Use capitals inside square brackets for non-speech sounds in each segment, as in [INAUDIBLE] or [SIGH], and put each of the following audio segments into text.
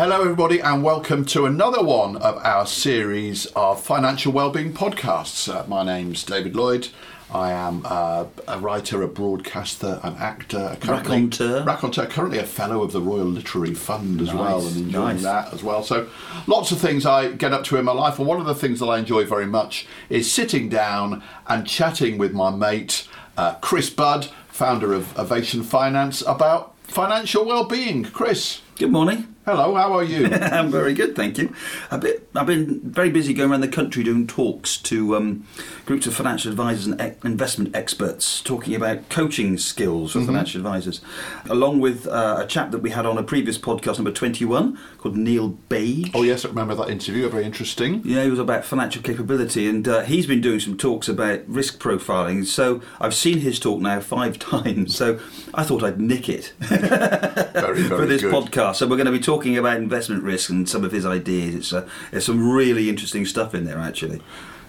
Hello, everybody, and welcome to another one of our series of financial wellbeing podcasts. Uh, my name's David Lloyd. I am uh, a writer, a broadcaster, an actor, a Raconteur. raconteur, currently a fellow of the Royal Literary Fund as well, and enjoying nice. that as well. So, lots of things I get up to in my life, and one of the things that I enjoy very much is sitting down and chatting with my mate, uh, Chris Budd, founder of Ovation Finance, about financial well-being. Chris, Good morning. Hello, how are you? [LAUGHS] I'm very good, thank you. A bit, I've been very busy going around the country doing talks to um, groups of financial advisors and e- investment experts, talking about coaching skills for financial advisors, along with uh, a chap that we had on a previous podcast, number 21, called Neil Bage. Oh yes, I remember that interview. Very interesting. Yeah, it was about financial capability, and uh, he's been doing some talks about risk profiling. So I've seen his talk now five [LAUGHS] times. So I thought I'd nick it. Very, [LAUGHS] very for this good. podcast. So we're going to be talking about investment risk and some of his ideas. It's uh, there's some really interesting stuff in there actually.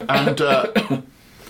And uh, [COUGHS]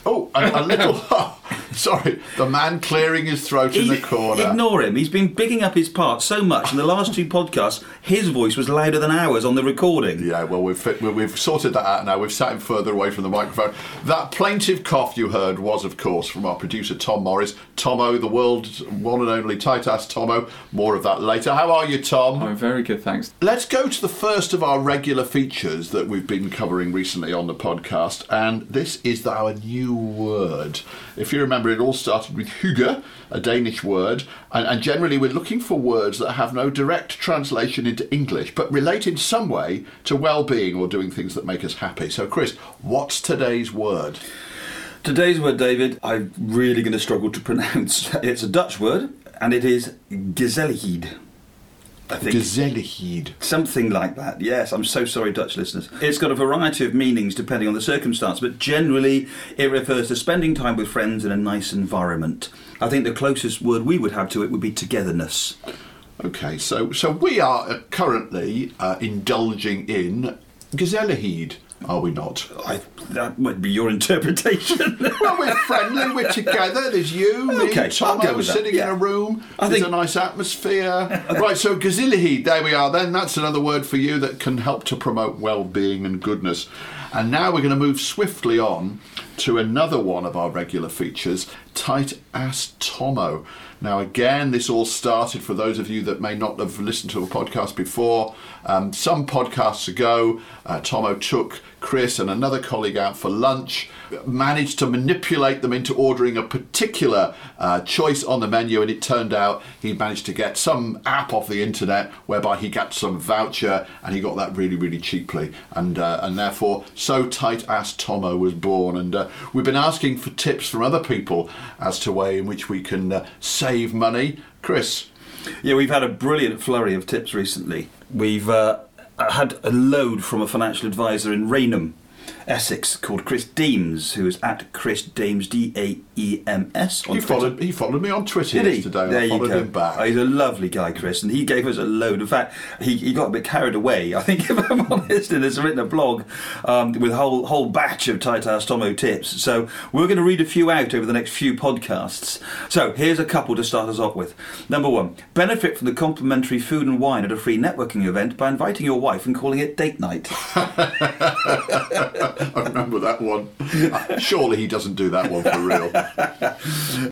oh, a, a little. [LAUGHS] [LAUGHS] sorry, the man clearing his throat in the corner. Ignore him. He's been bigging up his part so much in the last two podcasts. His voice was louder than ours on the recording. Yeah, well, we've fit, we- we've sorted that out now. We've sat him further away from the microphone. That plaintive cough you heard was, of course, from our producer Tom Morris. Tommo, the world's one and only tight ass Tommo. More of that later. How are you, Tom? I'm very good, thanks. Let's go to the first of our regular features that we've been covering recently on the podcast, and this is our new word. If you remember, it all started with hygge, a Danish word, and, and generally we're looking for words that have no direct translation into English, but relate in some way to well-being or doing things that make us happy. So, Chris, what's today's word? Today's word, David, I'm really going to struggle to pronounce. [LAUGHS] It's a Dutch word, and it is gezelligheid. I think. Gezelligheid. Something like that, yes. I'm so sorry, Dutch listeners. It's got a variety of meanings depending on the circumstance, but generally it refers to spending time with friends in a nice environment. I think the closest word we would have to it would be togetherness. Okay, so so we are currently uh, indulging in gezelligheid, are we not? I, that might be your interpretation. [LAUGHS] Well, we're friendly, we're together. There's you, me, Okay, Tommo sitting in a room. I There's think- a nice atmosphere. [LAUGHS] right, so Gezelligheid, there we are. Then that's another word for you that can help to promote well-being and goodness. And now we're going to move swiftly on to another one of our regular features, Tight Ass Tommo. Now, again, this all started for those of you that may not have listened to a podcast before. Um, some podcasts ago, uh, Tommo took Chris and another colleague out for lunch, managed to manipulate them into ordering a particular uh, choice on the menu, and it turned out he managed to get some app off the internet whereby he got some voucher and he got that really, really cheaply. And, uh, and therefore, So Tight Ass Tommo was born. And uh, we've been asking for tips from other people as to way in which we can uh, save money. Chris, Yeah, we've had a brilliant flurry of tips recently. We've uh, had a load from a financial advisor in Rainham, Essex, called Chris Daems, who is at Chris Daems, D A E M S. he followed, he followed me on Twitter Did yesterday. There I you go. him back. Oh, he's a lovely guy, Chris, and he gave us a load. In fact, he, he got a bit carried away. I think, [LAUGHS] if I'm honest, and has written a blog um, with a whole whole batch of Tight Ass Tommo tips. So we're going to read a few out over the next few podcasts. So here's a couple to start us off with. Number one: benefit from the complimentary food and wine at a free networking event by inviting your wife and calling it date night. [LAUGHS] [LAUGHS] [LAUGHS] I remember that one. Surely he doesn't do that one for real.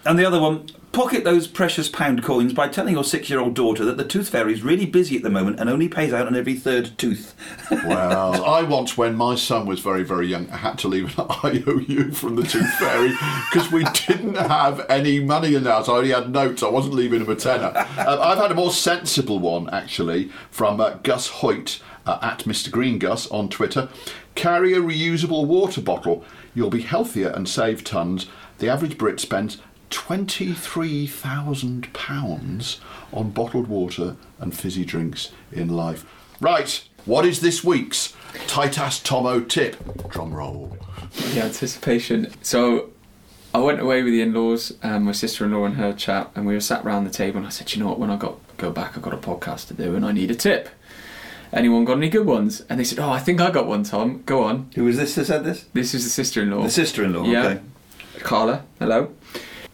And the other one, pocket those precious pound coins by telling your six year old daughter that the tooth fairy is really busy at the moment and only pays out on every third tooth. Well, [LAUGHS] I once, when my son was very, very young, I had to leave an [LAUGHS] IOU from the Tooth Fairy because we didn't have any money in the house. I only had notes. I wasn't leaving him a tenner. Uh, I've had a more sensible one, actually, from uh, Gus Hoyt uh, at Mr. Green Gus on Twitter. Carry a reusable water bottle. You'll be healthier and save tons. The average Brit spends £23,000 on bottled water and fizzy drinks in life. Right, what is this week's tight ass Tommo tip? Drum roll. The anticipation. So I went away with the in-laws, um, my sister-in-law and her chap, and we were sat round the table. And I said, "You know what? When I got go back, I got a podcast to do, and I need a tip. Anyone got any good ones?" And they said, "Oh, I think I got one. Tom, go on." Who was this that said this? This is the sister-in-law. The sister in law, Yeah. okay. Carla, hello.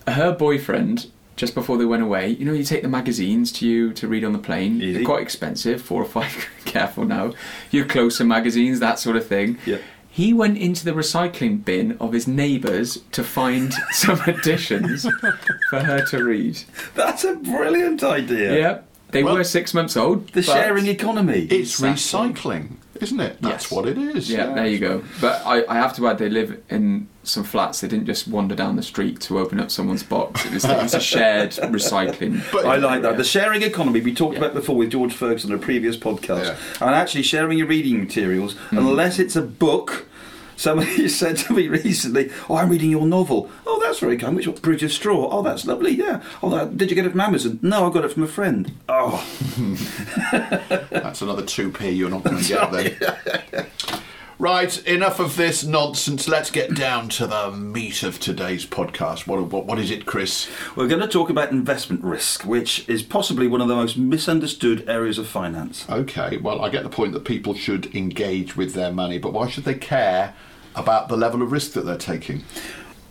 Her boyfriend just before they went away. You know, you take the magazines to you to read on the plane. Easy. They're quite expensive, four or five. [LAUGHS] Careful now. Your closer magazines, that sort of thing. Yeah. He went into the recycling bin of his neighbours to find [LAUGHS] some editions [LAUGHS] for her to read. That's a brilliant idea. Yeah, they Well, were six months old. The sharing economy. It's Exactly. recycling, isn't it? That's Yes. what it is. Yeah, there you go. But I, I have to add, they live in some flats. They didn't just wander down the street to open up someone's box. It was, it was a shared [LAUGHS] recycling. But- I like that. The sharing economy we talked Yeah. about before with George Ferguson in a previous podcast. Yeah. And actually sharing your reading materials, Hmm. unless it's a book. Somebody [LAUGHS] said to me recently, "Oh, I'm reading your novel. Oh, that's very kind. Which one? Bridge of Straw. Oh, that's lovely. Yeah. Oh, that, did you get it from Amazon? No, I got it from a friend. Oh, [LAUGHS] That's another 2p you're not going [LAUGHS] to get then. Right, enough of this nonsense. Let's get down to the meat of today's podcast. What, what, what is it, Chris? we're going to talk about investment risk, which is possibly one of the most misunderstood areas of finance. Okay, well, I get the point that people should engage with their money, but why should they care about the level of risk that they're taking?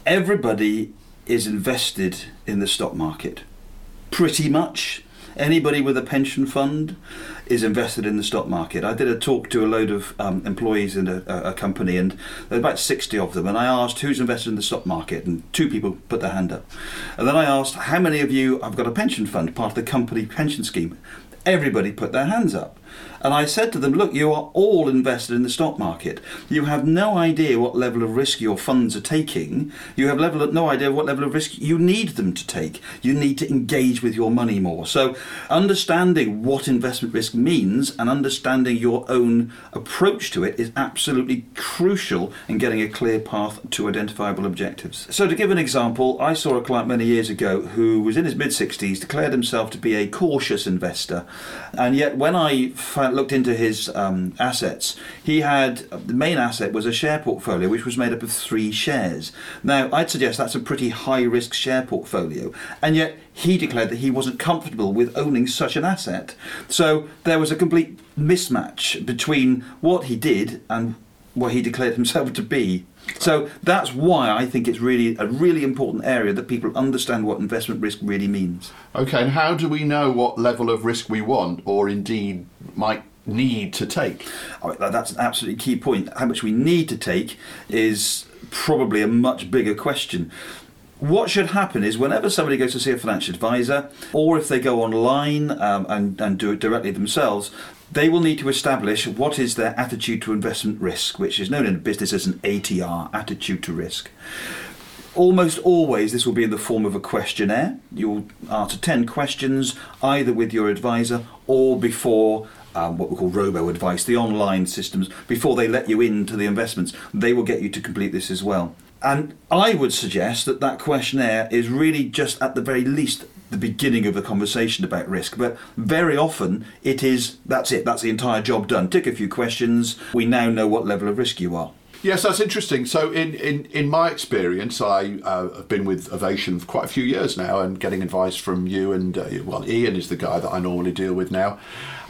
everybody is invested in the stock market. Pretty much. Anybody with a pension fund is invested in the stock market. I did a talk to a load of um, employees in a, a company, and there were about 60 of them. And I asked who's invested in the stock market, and two people put their hand up. And then I asked how many of you have got a pension fund, part of the company pension scheme. Everybody put their hands up. And I said to them, look, you are all invested in the stock market. You have no idea what level of risk your funds are taking. You have level, no idea what level of risk you need them to take. You need to engage with your money more. So, understanding what investment risk means and understanding your own approach to it is absolutely crucial in getting a clear path to identifiable objectives. So, to give an example, I saw a client many years ago who was in his mid 60s, declared himself to be a cautious investor, and yet when I fa- looked into his um, assets, he had the main asset was a share portfolio which was made up of three shares. Now, I'd suggest that's a pretty high risk share portfolio, and yet he declared that he wasn't comfortable with owning such an asset. So there was a complete mismatch between what he did and what he declared himself to be. So that's why I think it's really a really important area that people understand what investment risk really means. Okay, and how do we know what level of risk we want or indeed might need to take? Oh, That's an absolutely key point. How much we need to take is probably a much bigger question. What should happen is whenever somebody goes to see a financial advisor, or if they go online um, and, and do it directly themselves, they will need to establish what is their attitude to investment risk, which is known in business as an ATR, attitude to risk. Almost always, this will be in the form of a questionnaire. You'll answer 10 questions either with your advisor or before um, what we call robo advice, the online systems, before they let you into the investments. They will get you to complete this as well. And I would suggest that that questionnaire is really just at the very least the beginning of the conversation about risk. But very often it is that's it, that's the entire job done. Tick a few questions, we now know what level of risk you are. Yes, that's interesting. So, in, in, in my experience, I uh, have been with Ovation for quite a few years now and getting advice from you. And, uh, well, Ian is the guy that I normally deal with now.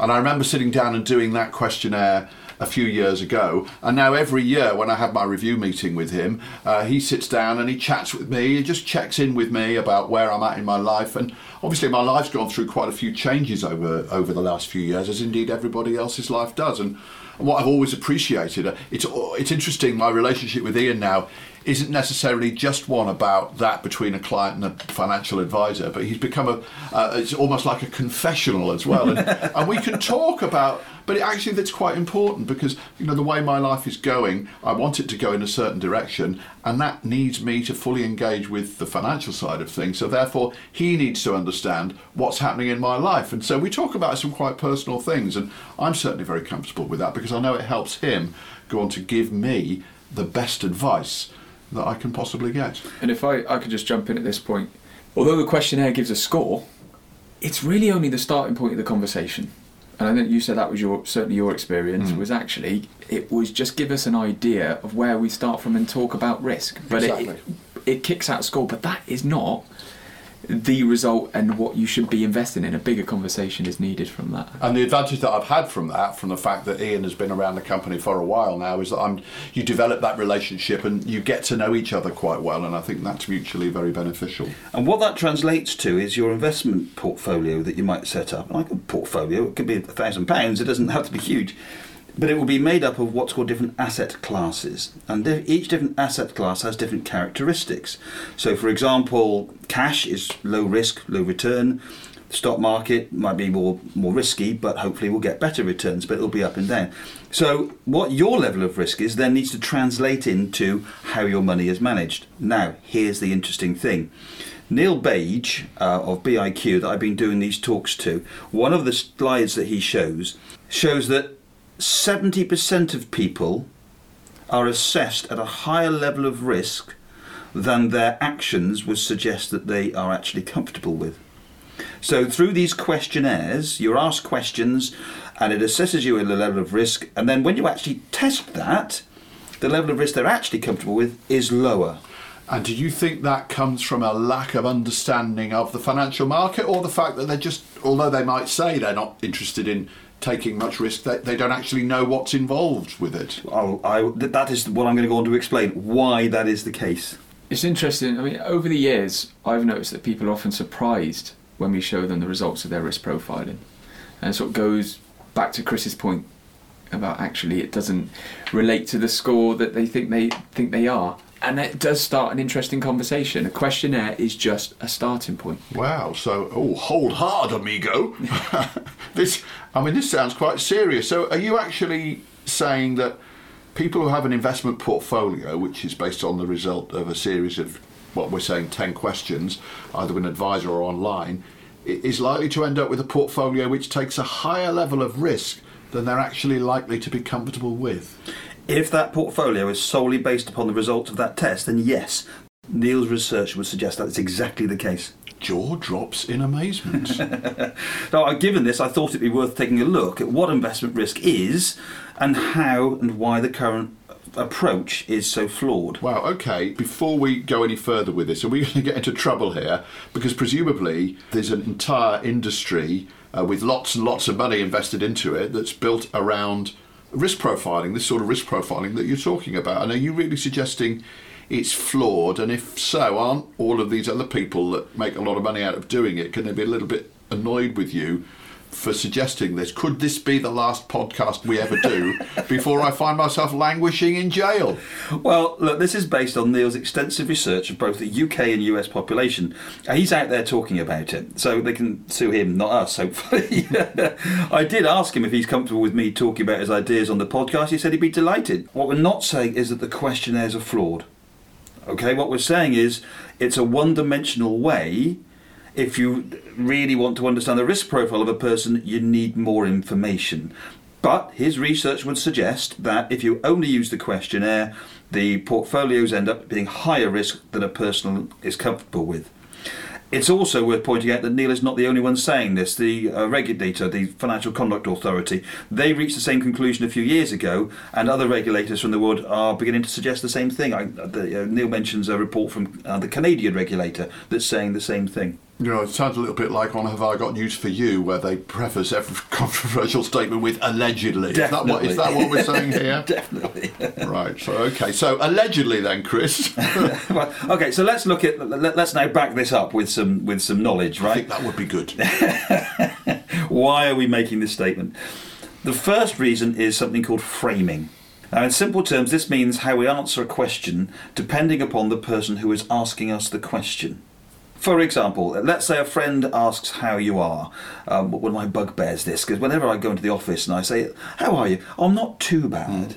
And I remember sitting down and doing that questionnaire a few years ago. And now, every year, when I have my review meeting with him, uh, he sits down and he chats with me. He just checks in with me about where I'm at in my life. And obviously, my life's gone through quite a few changes over, over the last few years, as indeed everybody else's life does. And what I've always appreciated, uh, it's it's interesting. My relationship with Ian now isn't necessarily just one about that between a client and a financial advisor, but he's become a. Uh, it's almost like a confessional as well, and, [LAUGHS] and we can talk about. But it actually, that's quite important because you know the way my life is going, I want it to go in a certain direction, and that needs me to fully engage with the financial side of things. So therefore, he needs to understand what's happening in my life, and so we talk about some quite personal things, and I'm certainly very comfortable with that because I know it helps him go on to give me the best advice that I can possibly get. And if I, I could just jump in at this point, although the questionnaire gives a score, it's really only the starting point of the conversation. And I think you said that was your certainly your experience mm. was actually it was just give us an idea of where we start from and talk about risk. But Exactly. it, it kicks out score, but that is not the result and what you should be investing in. A bigger conversation is needed from that. And the advantage that I've had from that, from the fact that Ian has been around the company for a while now, is that I'm you develop that relationship and you get to know each other quite well, and I think that's mutually very beneficial. And what that translates to is your investment portfolio that you might set up. Like a portfolio, it could be a thousand pounds, it doesn't have to be huge. But it will be made up of what's called different asset classes. And di- each different asset class has different characteristics. So, for example, cash is low risk, low return. The stock market might be more, more risky, but hopefully we'll get better returns, but it'll be up and down. So, what your level of risk is then needs to translate into how your money is managed. Now, here's the interesting thing. Neil Bage uh, of BIQ that I've been doing these talks to, one of the slides that he shows shows that 70% of people are assessed at a higher level of risk than their actions would suggest that they are actually comfortable with. So, through these questionnaires, you're asked questions and it assesses you at a level of risk, and then when you actually test that, the level of risk they're actually comfortable with is lower. And do you think that comes from a lack of understanding of the financial market, or the fact that they're just, although they might say they're not interested in taking much risk, they, they don't actually know what's involved with it? I'll, I, th- that is what I'm going to go on to explain why that is the case. It's interesting. I mean, over the years, I've noticed that people are often surprised when we show them the results of their risk profiling, and so it goes back to Chris's point about actually it doesn't relate to the score that they think they think they are, and it does start an interesting conversation. A questionnaire is just a starting point. Wow. So, oh, hold hard, amigo. [LAUGHS] this, I mean, this sounds quite serious. So, are you actually saying that people who have an investment portfolio, which is based on the result of a series of what we're saying 10 questions, either with an advisor or online, is likely to end up with a portfolio which takes a higher level of risk than they're actually likely to be comfortable with? If that portfolio is solely based upon the results of that test, then yes, Neil's research would suggest that it's exactly the case. Jaw drops in amazement. [LAUGHS] Now, given this, I thought it'd be worth taking a look at what investment risk is and how and why the current approach is so flawed. Wow, okay. Before we go any further with this, are we [LAUGHS] going to get into trouble here? Because presumably there's an entire industry uh, with lots and lots of money invested into it that's built around risk profiling, this sort of risk profiling that you're talking about. And are you really suggesting it's flawed? And if so, aren't all of these other people that make a lot of money out of doing it, can they be a little bit annoyed with you? For suggesting this, could this be the last podcast we ever do [LAUGHS] before I find myself languishing in jail? Well, look, this is based on Neil's extensive research of both the UK and US population. Uh, He's out there talking about it, so they can sue him, not us, hopefully. [LAUGHS] I did ask him if he's comfortable with me talking about his ideas on the podcast. He said he'd be delighted. What we're not saying is that the questionnaires are flawed. Okay, what we're saying is it's a one dimensional way. If you really want to understand the risk profile of a person, you need more information. But his research would suggest that if you only use the questionnaire, the portfolios end up being higher risk than a person is comfortable with. It's also worth pointing out that Neil is not the only one saying this. The uh, regulator, the Financial Conduct Authority, they reached the same conclusion a few years ago, and other regulators from the world are beginning to suggest the same thing. I, the, uh, Neil mentions a report from uh, the Canadian regulator that's saying the same thing. You know, it sounds a little bit like on Have I Got News for You, where they preface every [LAUGHS] controversial statement with allegedly. Is that, what, is that what we're saying here? [LAUGHS] Definitely. right, so okay. So allegedly then, Chris. [LAUGHS] Well, okay, so let's look at let- let's now back this up with some with some knowledge, right? I think that would be good. Why are we making this statement? The first reason is something called framing. Now, in simple terms, this means how we answer a question depending upon the person who is asking us the question. For example, let's say a friend asks how you are. Um, one of my bugbears this because whenever I go into the office and I say, "How are you?" "Oh, I'm not too bad."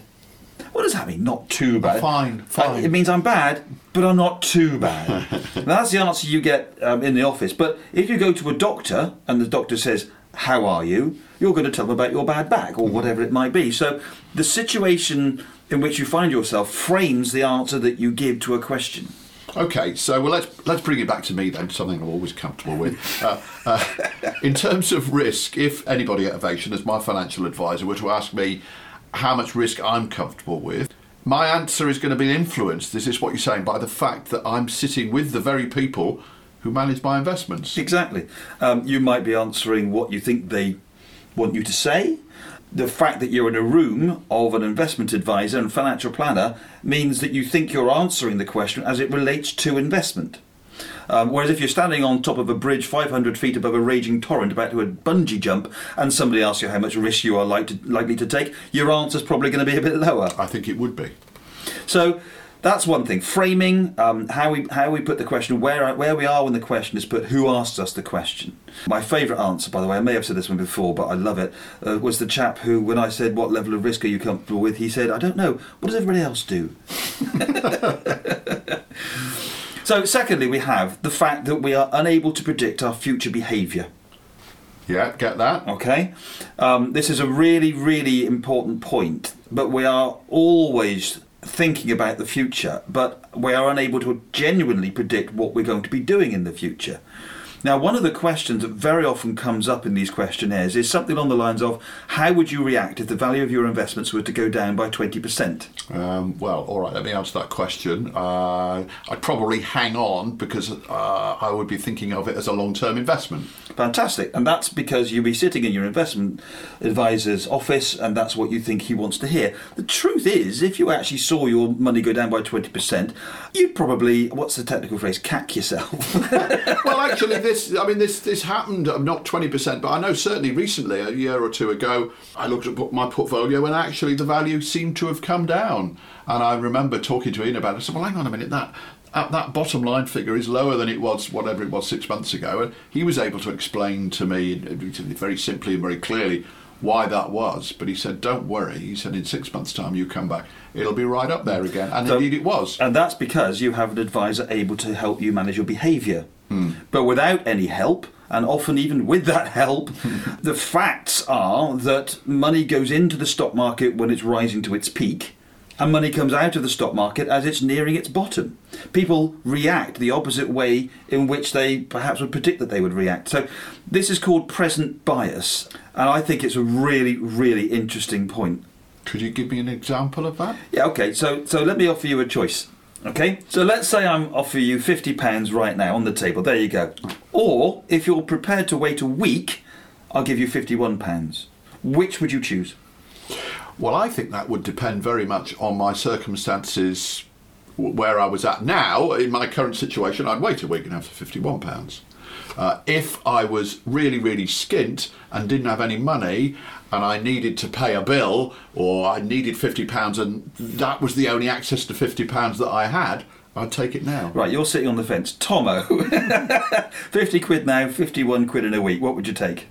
What does that mean? Not too bad. Fine, fine. Uh, It means I'm bad, but I'm not too bad. [LAUGHS] That's the answer you get um, in the office. But if you go to a doctor and the doctor says, How are you? you're going to tell them about your bad back or whatever it might be. So the situation in which you find yourself frames the answer that you give to a question. Okay, so well, let's let's bring it back to me then. Something I'm always comfortable with. [LAUGHS] Uh, uh, in terms of risk, if anybody at Ovation, as my financial advisor, were to ask me how much risk I'm comfortable with, my answer is going to be influenced. This is what you're saying by the fact that I'm sitting with the very people who who manage my investments. Exactly. Um, you might be answering what you think they want you to say. The fact that you're in a room of an investment advisor and financial planner means that you think you're answering the question as it relates to investment. Um, whereas if you're standing on top of a bridge 500 feet above a raging torrent about to a bungee jump and somebody asks you how much risk you are like to, likely to take, your answer's probably going to be a bit lower. I think it would be. So that's one thing. Framing, um, how we how we put the question, where where we are when the question is put, who asked us the question. My favourite answer, by the way, I may have said this one before, but I love it, uh, was the chap who, when I said, "What level of risk are you comfortable with?" he said, "I don't know. What does everybody else do?" [LAUGHS] so, secondly, we have the fact that we are unable to predict our future behaviour. Yeah, get that? Okay, um, this is a really, really important point. But we are always thinking about the future, but we are unable to genuinely predict what we're going to be doing in the future. Now, one of the questions that very often comes up in these questionnaires is something along the lines of How would you react if the value of your investments were to go down by 20%? Um, well, all right, let me answer that question. Uh, I'd probably hang on because uh, I would be thinking of it as a long term investment. Fantastic. And that's because you'll be sitting in your investment advisor's office and that's what you think he wants to hear. The truth is, if you actually saw your money go down by 20%, you'd probably, what's the technical phrase, cack yourself. [LAUGHS] well, actually, this, I mean, this, this happened, uh, not 20%, but I know certainly recently, a year or two ago, I looked at my portfolio and actually the value seemed to have come down. And I remember talking to Ian about it. I said, well, hang on a minute, that uh, that bottom line figure is lower than it was whatever it was six months ago and he was able to explain to me very simply and very clearly why that was but he said don't worry he said in six months time you come back it'll be right up there again and So- indeed it was And that's because you have an advisor able to help you manage your behaviour. Hmm. But without any help, and often even with that help, [LAUGHS] the facts are that money goes into the stock market when it's rising to its peak. And money comes out of the stock market as it's nearing its bottom. People react the opposite way in which they perhaps would predict that they would react. So, this is called present bias. And I think it's a really, really interesting point. could you give me an example of that Yeah, okay. So so let me offer you a choice. Okay? So let's say I'm offering you fifty pounds right now on the table. There you go. Or if you're prepared to wait a week, I'll give you fifty one pounds. Which would you choose? Well, I think that would depend very much on my circumstances where I was at now. In my current situation, I'd wait a week and have the fifty-one pounds. Uh, if I was really, really skint and didn't have any money, and I needed to pay a bill, or I needed fifty pounds, and that was the only access to fifty pounds that I had, I'd take it now. Right, you're sitting on the fence. Tommo. [LAUGHS] fifty quid now, fifty one quid in a week. What would you take?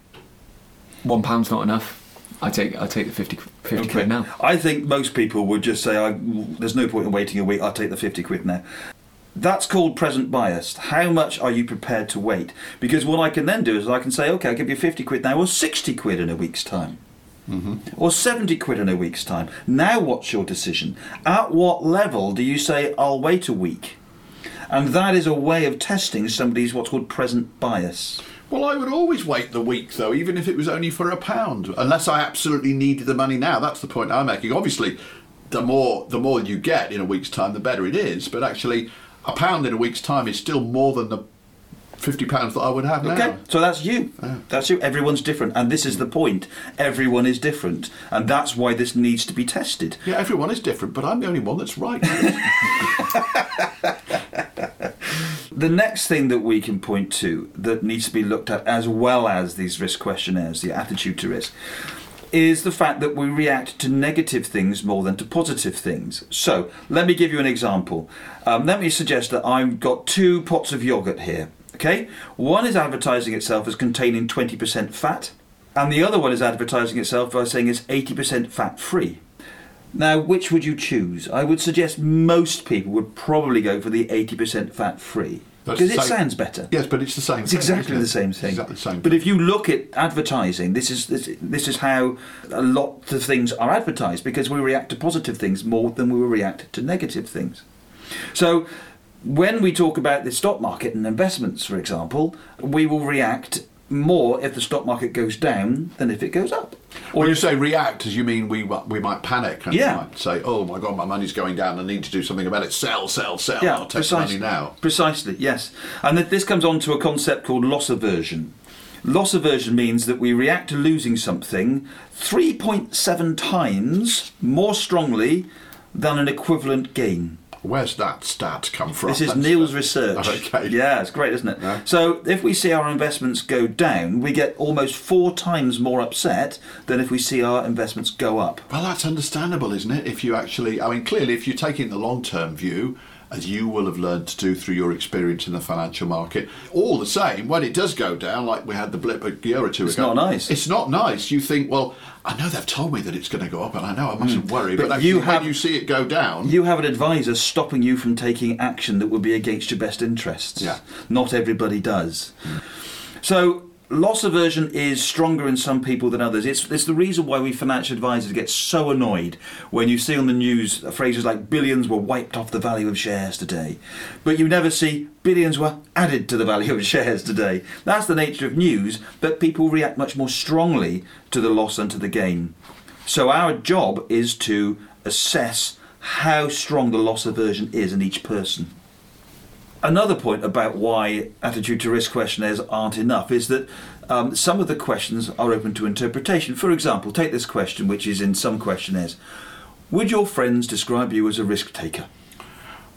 One pound's not enough. I take I take the 50, 50 quid now. I think most people would just say, I, "There's no point in waiting a week. I'll take the fifty quid now." That's called present bias. How much are you prepared to wait? Because what I can then do is I can say, "Okay, I'll give you fifty quid now, or sixty quid in a week's time." Mm-hmm. Or 70 quid in a week's time. Now, what's your decision? At what level do you say, I'll wait a week? And that is a way of testing somebody's what's called present bias. Well, I would always wait the week, though, even if it was only for a pound, unless I absolutely needed the money now. That's the point I'm making. Obviously, the more the more you get in a week's time, the better it is. But actually, a pound in a week's time is still more than the fifty pounds that I would have now. Okay, so that's you. That's you. Everyone's different, and this is the point. Everyone is different, and that's why this needs to be tested. Yeah, everyone is different, but I'm the only one that's right. [LAUGHS] The next thing that we can point to that needs to be looked at, as well as these risk questionnaires, the attitude to risk, is the fact that we react to negative things more than to positive things. So, let me give you an example. Um, let me suggest that I've got two pots of yogurt here. Okay, one is advertising itself as containing 20% fat, and the other one is advertising itself by saying it's 80% fat free. Now, which would you choose? I would suggest most people would probably go for the 80% fat free because it sounds better. yes, but it's the same. It's thing, exactly it? the same thing. Exactly the same. But if you look at advertising, this is this, this is how a lot of things are advertised because we react to positive things more than we react to negative things. So when we talk about the stock market and investments, for example, we will react more if the stock market goes down than if it goes up. When you say react, as you mean we we might panic and Yeah. might say, "Oh my God, my money's going down. I need to do something about it. Sell, sell, sell. Yeah, I'll take precisely. money now." Precisely, yes. And this comes on to a concept called loss aversion. Loss aversion means that we react to losing something 3.7 times more strongly than an equivalent gain. Where's that stat come from? This is That's- Neil's research. [LAUGHS] Okay. Yeah, it's great, isn't it? Yeah. So if we see our investments go down, we get almost four times more upset than if we see our investments go up. Well, that's understandable, isn't it? If you actually, I mean, clearly, if you're taking the long term view, as you will have learned to do through your experience in the financial market, all the same, when it does go down, like we had the blip a year or two It's ago, it's not nice. It's not nice. You think, well, I know they've told me that it's going to go up, and I know I mustn't worry, but, Hmm. But you when have- you see it go down, You have an advisor stopping you from taking action that would be against your best interests. Yeah. Not everybody does. So loss aversion is stronger in some people than others. It's, it's the reason why we financial advisors get so annoyed when you see on the news phrases like billions were wiped off the value of shares today. But you never see billions were added to the value of [LAUGHS] shares today. That's the nature of news, but people react much more strongly to the loss and to the gain. So our job is to assess how strong the loss aversion is in each person. Another point about why attitude to risk questionnaires aren't enough is that um, some of the questions are open to interpretation. For example, take this question, which is in some questionnaires Would your friends describe you as a risk taker?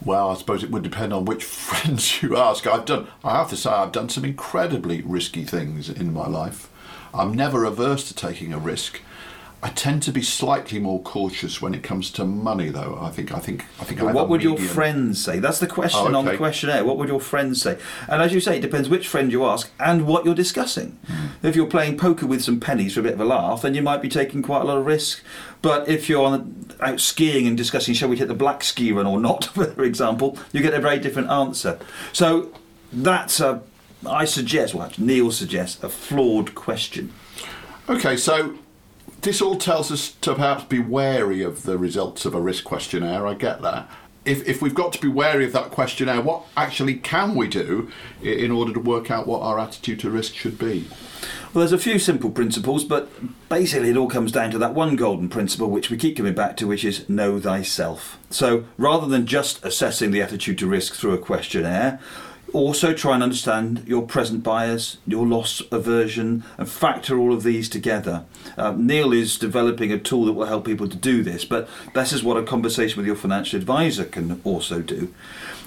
Well, I suppose it would depend on which [LAUGHS] friends you ask. I've done, I have to say, I've done some incredibly risky things in my life. I'm never averse to taking a risk. I tend to be slightly more cautious when it comes to money, though. I think, I think, I think. I But what would your friends say? That's the question Oh, on the questionnaire. What would your friends say? And as you say, it depends which friend you ask and what you're discussing. Hmm. If you're playing poker with some pennies for a bit of a laugh, then you might be taking quite a lot of risk. But if you're on, out skiing and discussing, shall we hit the black ski run or not, [LAUGHS] for example, you get a very different answer. So that's a, I suggest, well, Neil suggests, a flawed question. Okay, so this all tells us to perhaps be wary of the results of a risk questionnaire. I get that. If, if we've got to be wary of that questionnaire, what actually can we do in order to work out what our attitude to risk should be? Well, there's a few simple principles, but basically it all comes down to that one golden principle which we keep coming back to, which is know thyself. So rather than just assessing the attitude to risk through a questionnaire, also try and understand your present bias, your loss aversion, and factor all of these together. Um, Neil is developing a tool that will help people to do this, but this is what a conversation with your financial advisor can also do.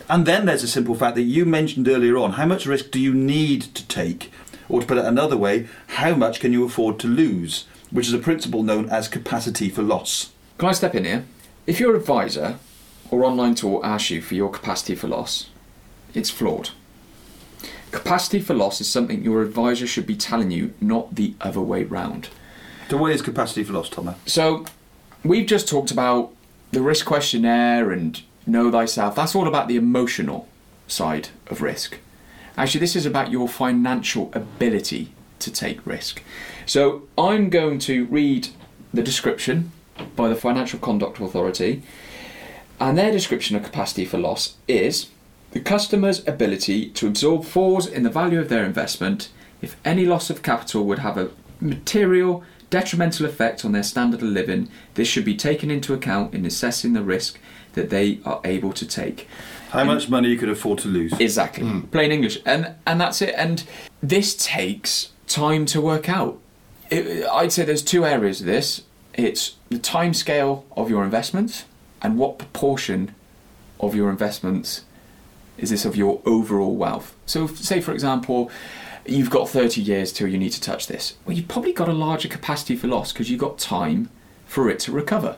And then there's a simple fact that you mentioned earlier on how much risk do you need to take? Or to put it another way, how much can you afford to lose? Which is a principle known as capacity for loss. Can I step in here? If your advisor or online tool asks you for your capacity for loss, it's flawed. Capacity for loss is something your advisor should be telling you, not the other way round. So, what is capacity for loss, Thomas? So, we've just talked about the risk questionnaire and know thyself. That's all about the emotional side of risk. Actually, this is about your financial ability to take risk. So, I'm going to read the description by the Financial Conduct Authority, and their description of capacity for loss is the customer's ability to absorb falls in the value of their investment if any loss of capital would have a material detrimental effect on their standard of living. This should be taken into account in assessing the risk that they are able to take. How much money you could afford to lose? Exactly. Hmm. Plain English. And and that's it. And this takes time to work out. It, I'd say there's two areas of this. It's the time scale of your investments and what proportion of your investments is this of your overall wealth. So say for example, you've got 30 years till you need to touch this. Well, you've probably got a larger capacity for loss because you've got time for it to recover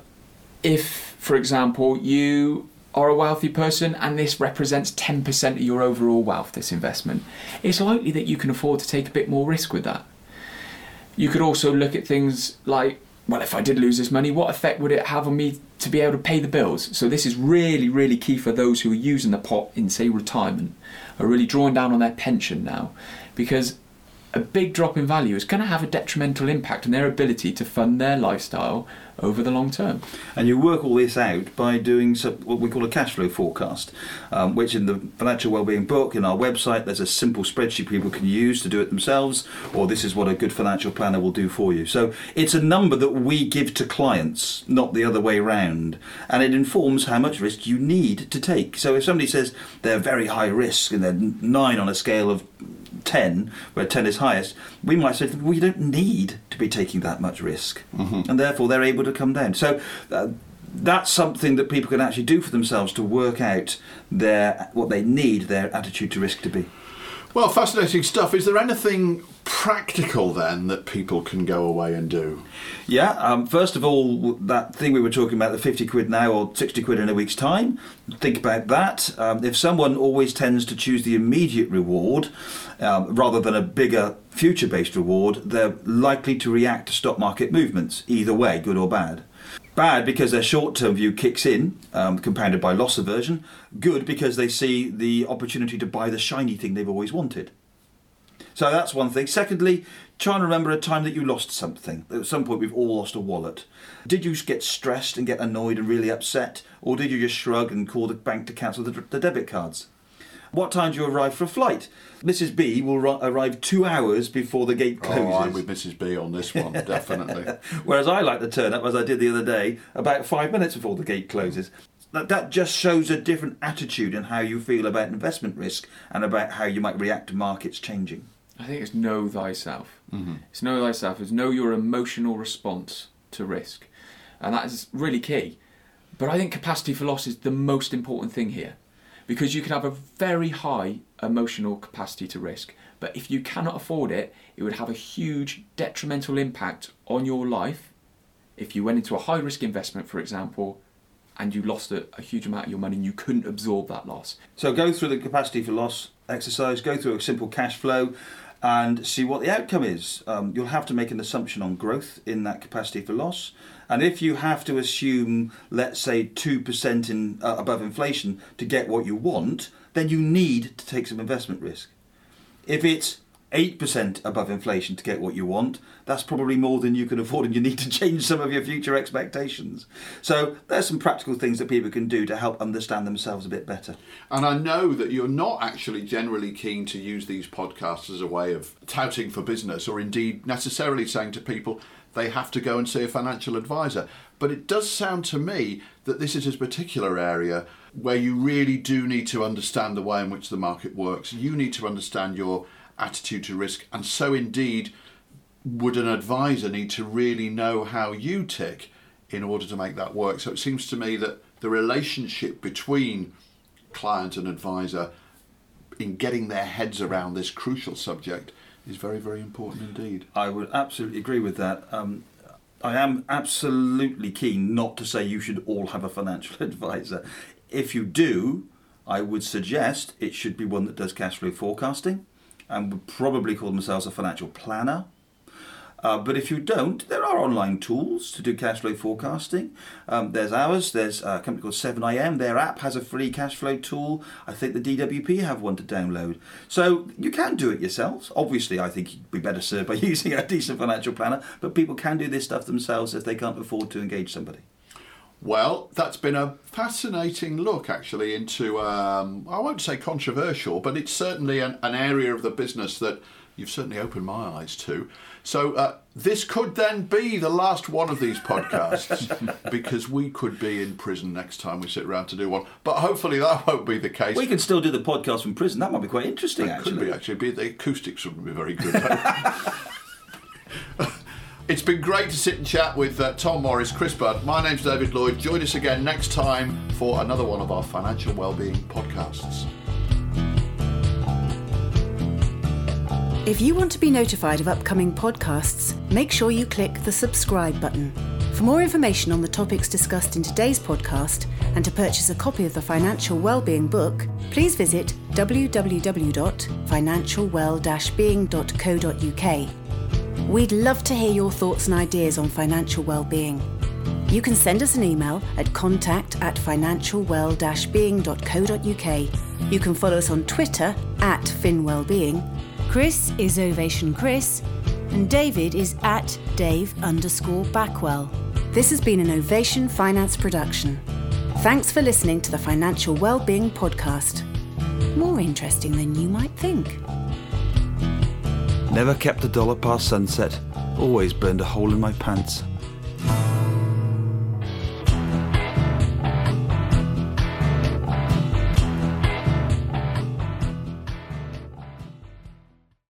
if, for example, you are a wealthy person and this represents 10% of your overall wealth, this investment, it's likely that you can afford to take a bit more risk with that. You could also look at things like, well, if I did lose this money, what effect would it have on me to be able to pay the bills? So, this is really, really key for those who are using the pot in, say, retirement, are really drawing down on their pension now. Because a big drop in value is going to have a detrimental impact on their ability to fund their lifestyle over the long term. And you work all this out by doing what we call a cash flow forecast, um, which in the financial wellbeing book in our website, there's a simple spreadsheet people can use to do it themselves, or this is what a good financial planner will do for you. So it's a number that we give to clients, not the other way around, and it informs how much risk you need to take. So if somebody says they're very high risk and they're nine on a scale of 10, where 10 is highest, we might say we don't need to be taking that much risk. Mm-hmm. And therefore they're able to come down. So uh, that's something that people can actually do for themselves to work out their what they need their attitude to risk to be. Well, fascinating stuff. Is there anything practical then that people can go away and do? Yeah, um, first of all, that thing we were talking about, the 50 quid now or 60 quid in a week's time, think about that. Um, if someone always tends to choose the immediate reward um, rather than a bigger future based reward, they're likely to react to stock market movements, either way, good or bad. Bad because their short term view kicks in, um, compounded by loss aversion. Good because they see the opportunity to buy the shiny thing they've always wanted. So that's one thing. Secondly, try and remember a time that you lost something. At some point, we've all lost a wallet. Did you get stressed and get annoyed and really upset? Or did you just shrug and call the bank to cancel the, the debit cards? What time do you arrive for a flight? Mrs. B will ri- arrive two hours before the gate closes. Oh, I'm with Mrs. B on this one, definitely. [LAUGHS] Whereas I like to turn up, as I did the other day, about five minutes before the gate closes. That, that just shows a different attitude in how you feel about investment risk and about how you might react to markets changing. I think it's know thyself. Mm-hmm. It's know thyself. It's know your emotional response to risk, and that is really key. But I think capacity for loss is the most important thing here because you can have a very high emotional capacity to risk, but if you cannot afford it, it would have a huge detrimental impact on your life. If you went into a high risk investment, for example, and you lost a, a, huge amount of your money and you couldn't absorb that loss. So go through the capacity for loss exercise, go through a simple cash flow and see what the outcome is. Um, you'll have to make an assumption on growth in that capacity for loss. And if you have to assume, let's say, 2% in, uh, above inflation to get what you want, then you need to take some investment risk. If it's 8% above inflation to get what you want, that's probably more than you can afford and you need to change some of your future expectations. So there's some practical things that people can do to help understand themselves a bit better. And I know that you're not actually generally keen to use these podcasts as a way of touting for business or indeed necessarily saying to people they have to go and see a financial advisor. But it does sound to me that this is a particular area where you really do need to understand the way in which the market works. You need to understand your attitude to risk, and so indeed would an advisor need to really know how you tick in order to make that work. So it seems to me that the relationship between client and advisor in getting their heads around this crucial subject is very, very important indeed. I would absolutely agree with that. Um, I am absolutely keen not to say you should all have a financial [LAUGHS] advisor. If you do, I would suggest it should be one that does cash flow forecasting and would probably call themselves a financial planner. Uh, but if you don't, there are online tools to do cash flow forecasting. Um, there's ours. There's a company called 7IM. Their app has a free cash flow tool. I think the DWP have one to download. So you can do it yourselves. Obviously, I think you'd be better served by [LAUGHS] using a decent financial planner, but people can do this stuff themselves if they can't afford to engage somebody. Well, that's been a fascinating look, actually, into, um, I won't say controversial, but it's certainly an, an, area of the business that you've certainly opened my eyes to. So, uh, this could then be the last one of these podcasts [LAUGHS] because we could be in prison next time we sit around to do one. But hopefully, that won't be the case. We can still do the podcast from prison. That might be quite interesting, It actually. Could be, actually. The acoustics would be very good. [LAUGHS] It's been great to sit and chat with uh, Tom Morris, Chris Budd. My name's David Lloyd. Join us again next time for another one of our financial wellbeing podcasts. If you want to be notified of upcoming podcasts, make sure you click the subscribe button. For more information on the topics discussed in today's podcast and to purchase a copy of the Financial Wellbeing book, please visit www.financialwell-being.co.uk We'd love to hear your thoughts and ideas on financial well-being. You can send us an email at contact at financialwell-being.co.uk. You can follow us on Twitter at FinWellbeing, Chris is Ovation Chris, and David is at Dave underscore Backwell. This has been an Ovation Finance production. Thanks for listening to the Financial Wellbeing Podcast. More interesting than you might think. Never kept a dollar past sunset, always burned a hole in my pants.